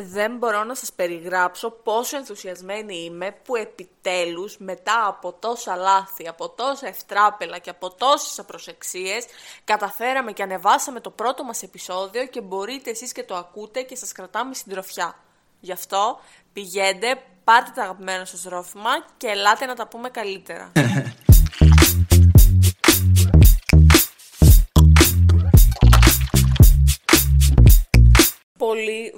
δεν μπορώ να σας περιγράψω πόσο ενθουσιασμένη είμαι που επιτέλους μετά από τόσα λάθη, από τόσα ευτράπελα και από τόσες απροσεξίες καταφέραμε και ανεβάσαμε το πρώτο μας επεισόδιο και μπορείτε εσείς και το ακούτε και σας κρατάμε συντροφιά. Γι' αυτό πηγαίνετε, πάρτε τα αγαπημένα σας ρόφημα και ελάτε να τα πούμε καλύτερα.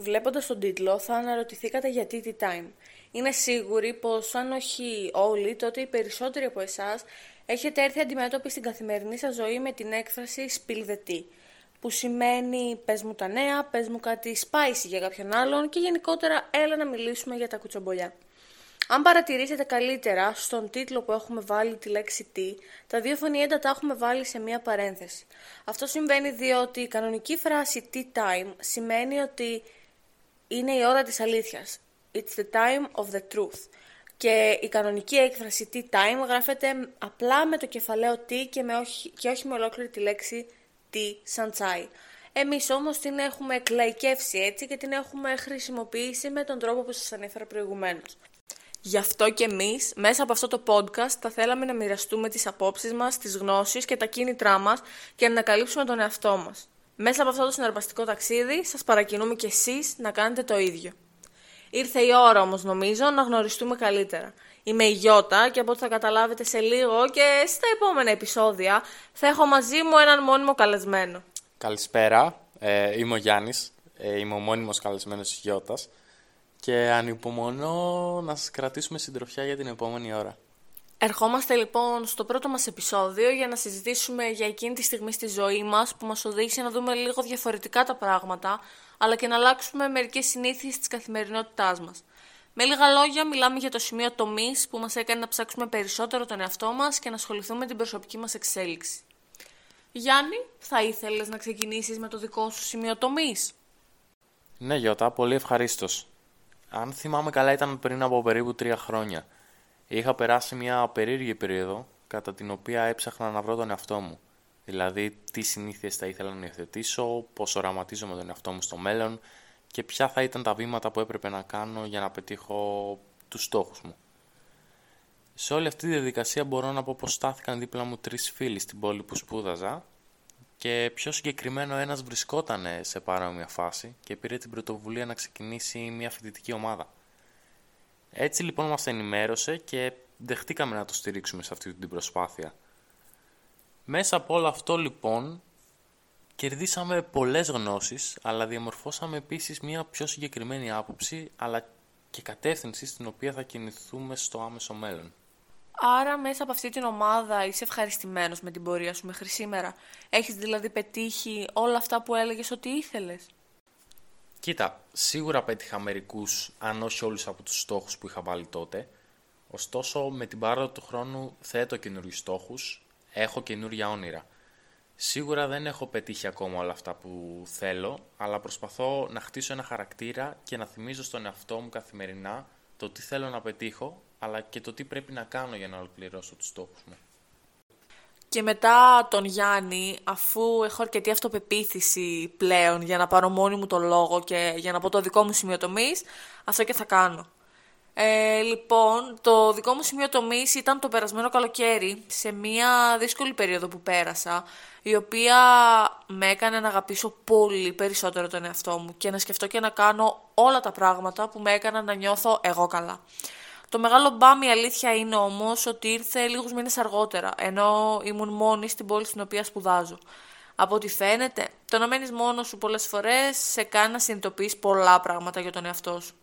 βλέποντας τον τίτλο θα αναρωτηθήκατε γιατί Tea Time. Είναι σίγουροι πως αν όχι όλοι, τότε οι περισσότεροι από εσάς έχετε έρθει αντιμέτωποι στην καθημερινή σας ζωή με την έκφραση spill the tea, που σημαίνει πες μου τα νέα, πες μου κάτι spicy για κάποιον άλλον και γενικότερα έλα να μιλήσουμε για τα κουτσομπολιά. Αν παρατηρήσετε καλύτερα, στον τίτλο που έχουμε βάλει τη λέξη τι, τα δύο φωνήεντα τα έχουμε βάλει σε μία παρένθεση. Αυτό συμβαίνει διότι η κανονική φράση tea time σημαίνει ότι είναι η ώρα της αλήθειας. It's the time of the truth. Και η κανονική έκφραση tea time γράφεται απλά με το κεφαλαίο τι και, με όχι, και όχι με ολόκληρη τη λέξη tea σαν τσάι. Εμείς όμως την έχουμε κλαϊκεύσει έτσι και την έχουμε χρησιμοποιήσει με τον τρόπο που σας ανέφερα προηγουμένως. Γι' αυτό και εμείς, μέσα από αυτό το podcast, θα θέλαμε να μοιραστούμε τις απόψεις μας, τις γνώσεις και τα κίνητρά μας και να ανακαλύψουμε τον εαυτό μας. Μέσα από αυτό το συναρπαστικό ταξίδι, σας παρακινούμε και εσείς να κάνετε το ίδιο. Ήρθε η ώρα όμως νομίζω να γνωριστούμε καλύτερα. Είμαι η Γιώτα και από ό,τι θα καταλάβετε σε λίγο και στα επόμενα επεισόδια θα έχω μαζί μου έναν μόνιμο καλεσμένο. Καλησπέρα, ε, είμαι ο Γιάννης, ε, είμαι ο μόνιμος καλεσμένος της Γιώτας και ανυπομονώ να σας κρατήσουμε συντροφιά για την επόμενη ώρα. Ερχόμαστε λοιπόν στο πρώτο μας επεισόδιο για να συζητήσουμε για εκείνη τη στιγμή στη ζωή μας που μας οδήγησε να δούμε λίγο διαφορετικά τα πράγματα αλλά και να αλλάξουμε μερικές συνήθειες της καθημερινότητάς μας. Με λίγα λόγια μιλάμε για το σημείο τομής που μας έκανε να ψάξουμε περισσότερο τον εαυτό μας και να ασχοληθούμε με την προσωπική μας εξέλιξη. Γιάννη, θα ήθελες να ξεκινήσεις με το δικό σου σημείο τομής; Ναι Γιώτα, πολύ ευχαρίστως. Αν θυμάμαι καλά ήταν πριν από περίπου τρία χρόνια. Είχα περάσει μια περίεργη περίοδο κατά την οποία έψαχνα να βρω τον εαυτό μου. Δηλαδή τι συνήθειες θα ήθελα να υιοθετήσω, πώς οραματίζομαι τον εαυτό μου στο μέλλον και ποια θα ήταν τα βήματα που έπρεπε να κάνω για να πετύχω τους στόχους μου. Σε όλη αυτή τη διαδικασία μπορώ να πω πως στάθηκαν δίπλα μου τρεις φίλοι στην πόλη που σπούδαζα και πιο συγκεκριμένο ένας βρισκόταν σε παρόμοια φάση και πήρε την πρωτοβουλία να ξεκινήσει μια φοιτητική ομάδα. Έτσι λοιπόν μας ενημέρωσε και δεχτήκαμε να το στηρίξουμε σε αυτή την προσπάθεια. Μέσα από όλο αυτό λοιπόν κερδίσαμε πολλές γνώσεις αλλά διαμορφώσαμε επίσης μια πιο συγκεκριμένη άποψη αλλά και κατεύθυνση στην οποία θα κινηθούμε στο άμεσο μέλλον. Άρα μέσα από αυτή την ομάδα είσαι ευχαριστημένος με την πορεία σου μέχρι σήμερα; Έχεις δηλαδή πετύχει όλα αυτά που έλεγες ότι ήθελες; Κοίτα, σίγουρα πέτυχα μερικούς, αν όχι όλους από τους στόχους που είχα βάλει τότε. Ωστόσο, με την πάροδο του χρόνου θέτω καινούριους στόχους, έχω καινούργια όνειρα. Σίγουρα δεν έχω πετύχει ακόμα όλα αυτά που θέλω, αλλά προσπαθώ να χτίσω ένα χαρακτήρα και να θυμίζω στον εαυτό μου καθημερινά το τι θέλω να πετύχω αλλά και το τι πρέπει να κάνω για να ολοκληρώσω τους στόχους μου. Και μετά τον Γιάννη, αφού έχω αρκετή αυτοπεποίθηση πλέον για να πάρω μόνη μου το λόγο και για να πω το δικό μου σημείο τομής, αυτό και θα κάνω. Ε, λοιπόν, το δικό μου σημείο τομής ήταν το περασμένο καλοκαίρι, σε μια δύσκολη περίοδο που πέρασα, η οποία με έκανε να αγαπήσω πολύ περισσότερο τον εαυτό μου και να σκεφτώ και να κάνω όλα τα πράγματα που με έκαναν να νιώθω εγώ καλά. Το μεγάλο μπάμ η αλήθεια είναι όμως ότι ήρθε λίγους μήνες αργότερα, ενώ ήμουν μόνη στην πόλη στην οποία σπουδάζω. Από ό,τι φαίνεται, το να μένεις μόνος σου πολλές φορές σε κάνει να συνειδητοποιείς πολλά πράγματα για τον εαυτό σου.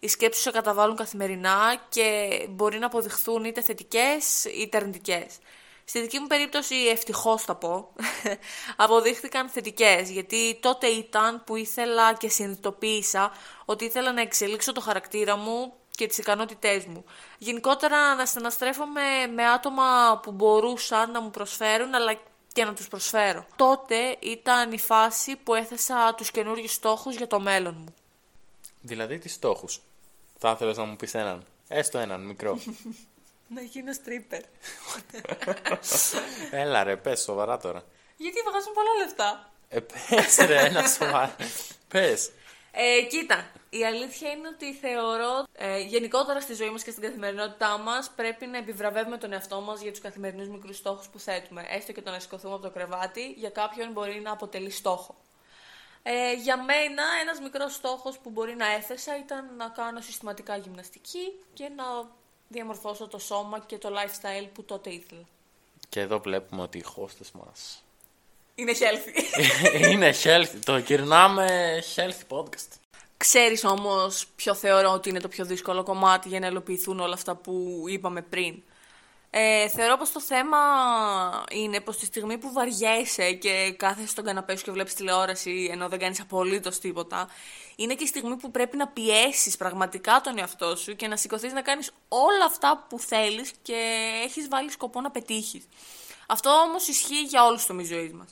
Οι σκέψεις σου σε καταβάλουν καθημερινά και μπορεί να αποδειχθούν είτε θετικές είτε αρνητικές. Στη δική μου περίπτωση, ευτυχώς θα πω, αποδείχθηκαν θετικές, γιατί τότε ήταν που ήθελα και συνειδητοποίησα ότι ήθελα να εξελίξω το χαρακτήρα μου και τις ικανότητές μου. Γενικότερα να στεναστρέφομαι με άτομα που μπορούσαν να μου προσφέρουν αλλά και να τους προσφέρω. Τότε ήταν η φάση που έθεσα τους καινούριου στόχους για το μέλλον μου. Δηλαδή τι στόχους; Θα ήθελες να μου πεις έναν; Έστω έναν μικρό. να γίνω στρίπερ. Έλα ρε, πες σοβαρά τώρα. Γιατί βγάζουν πολλά λεφτά; Ε, πες ρε, ένα σοβαρά. πες. Ε, κοίτα, η αλήθεια είναι ότι θεωρώ ε, γενικότερα στη ζωή μας και στην καθημερινότητά μας πρέπει να επιβραβεύουμε τον εαυτό μας για τους καθημερινούς μικρούς στόχους που θέτουμε. Έστω και το να σηκωθούμε από το κρεβάτι, για κάποιον μπορεί να αποτελεί στόχο. Ε, για μένα ένας μικρός στόχος που μπορεί να έθεσα ήταν να κάνω συστηματικά γυμναστική και να διαμορφώσω το σώμα και το lifestyle που τότε ήθελα. Και εδώ βλέπουμε ότι οι χώστες μας Είναι healthy. είναι healthy. Το γυρνάμε healthy podcast. Ξέρεις όμως ποιο θεωρώ ότι είναι το πιο δύσκολο κομμάτι για να ελοπιθούν όλα αυτά που είπαμε πριν. Ε, θεωρώ πως το θέμα είναι πως τη στιγμή που βαριέσαι και κάθεσαι στον καναπέ σου και βλέπεις τηλεόραση ενώ δεν κάνεις απολύτως τίποτα, είναι και η στιγμή που πρέπει να πιέσεις πραγματικά τον εαυτό σου και να σηκωθείς να κάνεις όλα αυτά που θέλεις και έχεις βάλει σκοπό να πετύχεις. Αυτό όμως ισχύει για όλους το ζωής μας.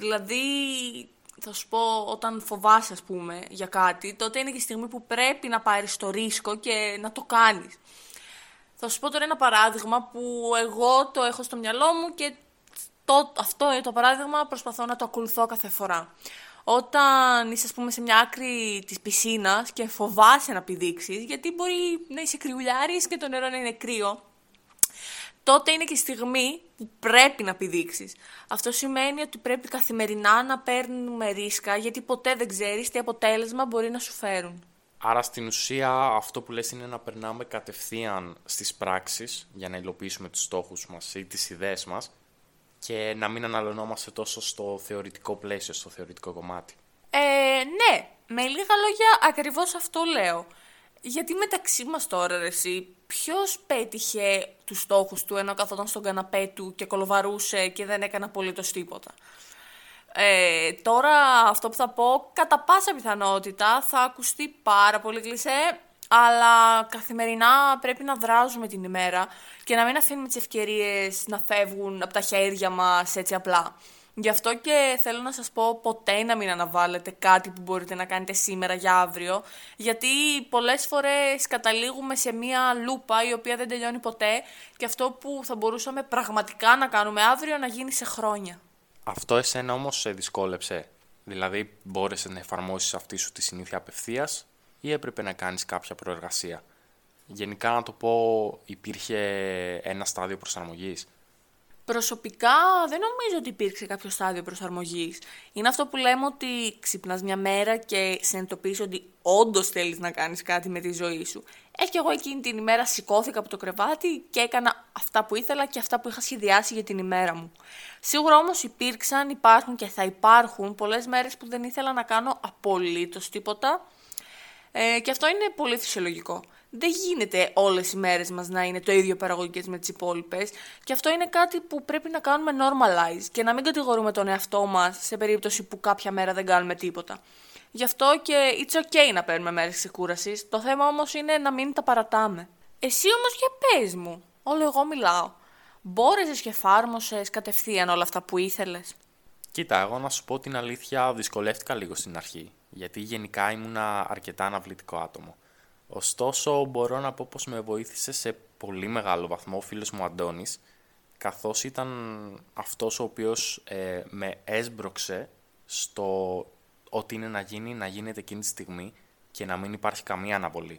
Δηλαδή, θα σου πω, όταν φοβάσαι, ας πούμε, για κάτι, τότε είναι και η στιγμή που πρέπει να πάρεις το ρίσκο και να το κάνεις. Θα σου πω τώρα ένα παράδειγμα που εγώ το έχω στο μυαλό μου και το, αυτό είναι το παράδειγμα προσπαθώ να το ακολουθώ κάθε φορά. Όταν είσαι, ας πούμε, σε μια άκρη της πισίνας και φοβάσαι να πηδήξεις, γιατί μπορεί να είσαι κρυουλιάρης και το νερό να είναι κρύο, τότε είναι και η στιγμή που πρέπει να πηδήξεις. Αυτό σημαίνει ότι πρέπει καθημερινά να παίρνουμε ρίσκα, γιατί ποτέ δεν ξέρεις τι αποτέλεσμα μπορεί να σου φέρουν. Άρα στην ουσία αυτό που λες είναι να περνάμε κατευθείαν στις πράξεις για να υλοποιήσουμε τους στόχους μας ή τις ιδέες μας και να μην αναλωνόμαστε τόσο στο θεωρητικό πλαίσιο, στο θεωρητικό κομμάτι. Ε, ναι, με λίγα λόγια ακριβώς αυτό λέω. Γιατί μεταξύ μας τώρα, ρε, εσύ, ποιος πέτυχε τους στόχους του ενώ καθόταν στον καναπέ του και κολοβαρούσε και δεν έκανε απολύτως τίποτα; Ε, τώρα αυτό που θα πω, κατά πάσα πιθανότητα θα ακουστεί πάρα πολύ κλεισέ, αλλά καθημερινά πρέπει να δράζουμε την ημέρα και να μην αφήνουμε τις ευκαιρίες να φεύγουν από τα χέρια μας έτσι απλά. Γι' αυτό και θέλω να σας πω ποτέ να μην αναβάλλετε κάτι που μπορείτε να κάνετε σήμερα για αύριο, γιατί πολλές φορές καταλήγουμε σε μία λούπα η οποία δεν τελειώνει ποτέ και αυτό που θα μπορούσαμε πραγματικά να κάνουμε αύριο να γίνει σε χρόνια. Αυτό εσένα όμως σε δυσκόλεψε; Δηλαδή μπόρεσε να εφαρμόσεις αυτή σου τη συνήθεια απευθείας ή έπρεπε να κάνεις κάποια προεργασία; Γενικά να το πω υπήρχε ένα στάδιο προσαρμογής; Προσωπικά δεν νομίζω ότι υπήρξε κάποιο στάδιο προσαρμογής. Είναι αυτό που λέμε ότι ξυπνάς μια μέρα και συνειδητοποιείς ότι όντως θέλεις να κάνεις κάτι με τη ζωή σου. Έτσι εγώ εκείνη την ημέρα σηκώθηκα από το κρεβάτι και έκανα αυτά που ήθελα και αυτά που είχα σχεδιάσει για την ημέρα μου. Σίγουρα όμως υπήρξαν, υπάρχουν και θα υπάρχουν πολλές μέρες που δεν ήθελα να κάνω απολύτως τίποτα ε, και αυτό είναι πολύ φυσιολογικό. Δεν γίνεται όλες οι μέρες μας να είναι το ίδιο παραγωγικές με τις υπόλοιπες. και αυτό είναι κάτι που πρέπει να κάνουμε normalize και να μην κατηγορούμε τον εαυτό μας σε περίπτωση που κάποια μέρα δεν κάνουμε τίποτα. Γι' αυτό και it's ok να παίρνουμε μέρες ξεκούρασης, το θέμα όμως είναι να μην τα παρατάμε. Εσύ όμως για πες μου, όλο εγώ μιλάω. Μπόρεσες και εφάρμοσε κατευθείαν όλα αυτά που ήθελες; Κοίτα, εγώ να σου πω την αλήθεια, δυσκολεύτηκα λίγο στην αρχή. Γιατί γενικά ήμουνα αρκετά αναβλητικό άτομο. Ωστόσο, μπορώ να πω πως με βοήθησε σε πολύ μεγάλο βαθμό ο φίλος μου Αντώνης, καθώς ήταν αυτός ο οποίος ε, με έσμπρωξε στο ό,τι είναι να γίνει, να γίνεται εκείνη τη στιγμή και να μην υπάρχει καμία αναβολή.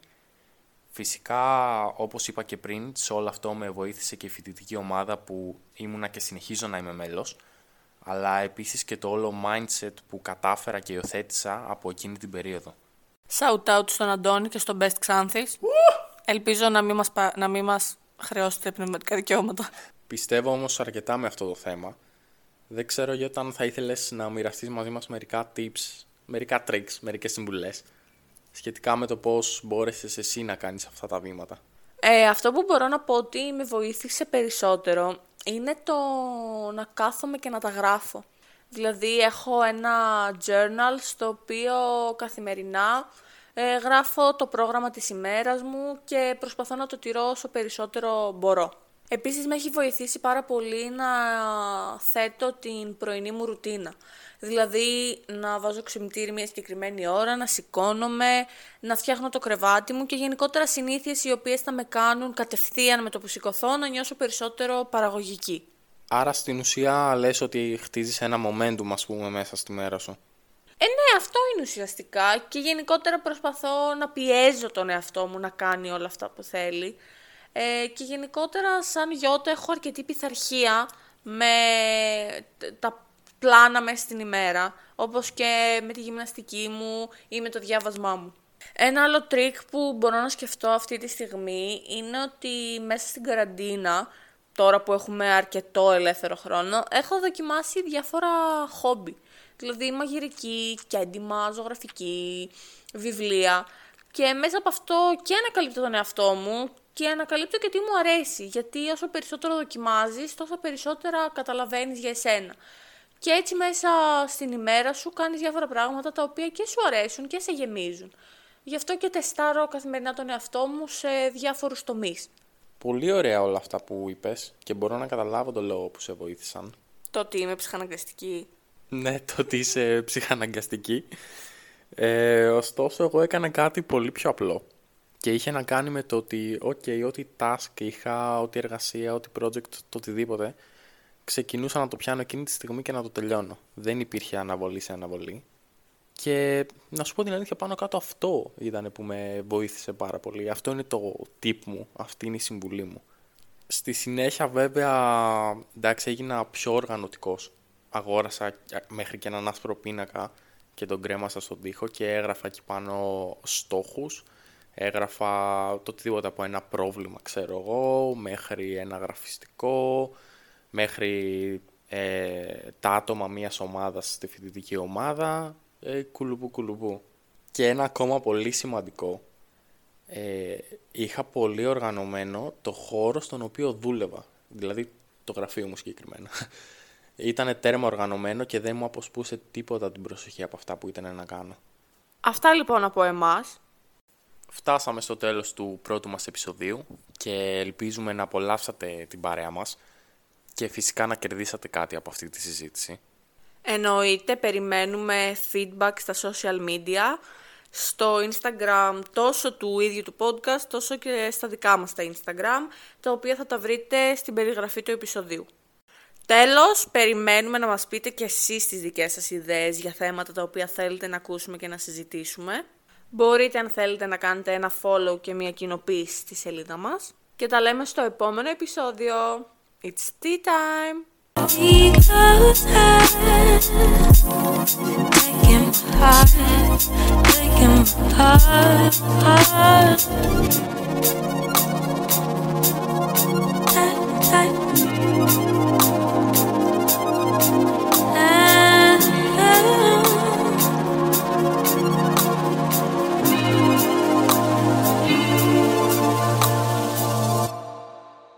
Φυσικά, όπως είπα και πριν, σε όλο αυτό με βοήθησε και η φοιτητική ομάδα που ήμουνα και συνεχίζω να είμαι μέλος, αλλά επίσης και το όλο mindset που κατάφερα και υιοθέτησα από εκείνη την περίοδο. Shout out στον Αντώνη και στον Best Xanthis. Ελπίζω να μην μας, να μην μας χρεώσετε πνευματικά δικαιώματα. Πιστεύω όμως αρκετά με αυτό το θέμα. Δεν ξέρω για όταν θα ήθελες να μοιραστείς μαζί μας μερικά tips, μερικά tricks, μερικές συμβουλές σχετικά με το πώς μπόρεσες εσύ να κάνεις αυτά τα βήματα. Ε, αυτό που μπορώ να πω ότι με βοήθησε περισσότερο είναι το να κάθομαι και να τα γράφω. Δηλαδή έχω ένα journal στο οποίο καθημερινά ε, γράφω το πρόγραμμα της ημέρας μου και προσπαθώ να το τηρώ όσο περισσότερο μπορώ. Επίσης με έχει βοηθήσει πάρα πολύ να θέτω την πρωινή μου ρουτίνα. Δηλαδή να βάζω ξυπνητήρι μια συγκεκριμένη ώρα, να σηκώνομαι, να φτιάχνω το κρεβάτι μου και γενικότερα συνήθειες οι οποίες θα με κάνουν κατευθείαν με το που σηκωθώ να νιώσω περισσότερο παραγωγική. Άρα στην ουσία λες ότι χτίζεις ένα momentum ας πούμε μέσα στη μέρα σου. Ε, ναι, αυτό είναι ουσιαστικά και γενικότερα προσπαθώ να πιέζω τον εαυτό μου να κάνει όλα αυτά που θέλει. Ε, και γενικότερα σαν γιώτα έχω αρκετή πειθαρχία με τα πλάνα μέσα στην ημέρα, όπως και με τη γυμναστική μου ή με το διάβασμά μου. Ένα άλλο τρικ που μπορώ να σκεφτώ αυτή τη στιγμή είναι ότι μέσα στην καραντίνα, τώρα που έχουμε αρκετό ελεύθερο χρόνο, έχω δοκιμάσει διάφορα χόμπι. Δηλαδή μαγειρική, κέντημα, ζωγραφική, βιβλία. Και μέσα από αυτό και ανακαλύπτω τον εαυτό μου και ανακαλύπτω και τι μου αρέσει. Γιατί όσο περισσότερο δοκιμάζεις, τόσο περισσότερα καταλαβαίνεις για εσένα. Και έτσι μέσα στην ημέρα σου κάνεις διάφορα πράγματα τα οποία και σου αρέσουν και σε γεμίζουν. Γι' αυτό και τεστάρω καθημερινά τον εαυτό μου σε διάφορους τομείς. Πολύ ωραία όλα αυτά που είπες και μπορώ να καταλάβω τον λόγο που σε βοήθησαν. Το ότι είμαι ψυχαναγκαστική. Ναι, το ότι είσαι ψυχαναγκαστική. Ε, ωστόσο, εγώ έκανα κάτι πολύ πιο απλό. Και είχε να κάνει με το ότι, ok, ό,τι task είχα, ό,τι εργασία, ό,τι project, το οτιδήποτε, ξεκινούσα να το πιάνω εκείνη τη στιγμή και να το τελειώνω. Δεν υπήρχε αναβολή σε αναβολή. Και να σου πω την αλήθεια, πάνω κάτω αυτό ήταν που με βοήθησε πάρα πολύ. Αυτό είναι το tip μου, αυτή είναι η συμβουλή μου. Στη συνέχεια βέβαια, εντάξει, έγινα πιο οργανωτικός. Αγόρασα μέχρι και έναν άσπρο πίνακα και τον κρέμασα στον τοίχο και έγραφα εκεί πάνω στόχους. Έγραφα το οτιδήποτε από ένα πρόβλημα, ξέρω εγώ, μέχρι ένα γραφιστικό, μέχρι ε, τα άτομα μιας ομάδας στη φοιτητική ομάδα, ε, κουλουπού κουλουπού. Και ένα ακόμα πολύ σημαντικό, ε, είχα πολύ οργανωμένο το χώρο στον οποίο δούλευα, δηλαδή το γραφείο μου συγκεκριμένα. Ήταν τέρμα οργανωμένο και δεν μου αποσπούσε τίποτα την προσοχή από αυτά που ήταν να κάνω. Αυτά λοιπόν από εμάς. Φτάσαμε στο τέλος του πρώτου μας επεισοδίου και ελπίζουμε να απολαύσατε την παρέα μας και φυσικά να κερδίσατε κάτι από αυτή τη συζήτηση. Εννοείται, περιμένουμε feedback στα social media, στο Instagram τόσο του ίδιου του podcast, τόσο και στα δικά μας τα Instagram, τα οποία θα τα βρείτε στην περιγραφή του επεισοδίου. Τέλος, περιμένουμε να μας πείτε και εσείς τις δικές σας ιδέες για θέματα τα οποία θέλετε να ακούσουμε και να συζητήσουμε. Μπορείτε αν θέλετε να κάνετε ένα follow και μια κοινοποίηση στη σελίδα μας. Και τα λέμε στο επόμενο επεισόδιο. It's tea time! be closer. Breaking my heart, breaking my heart.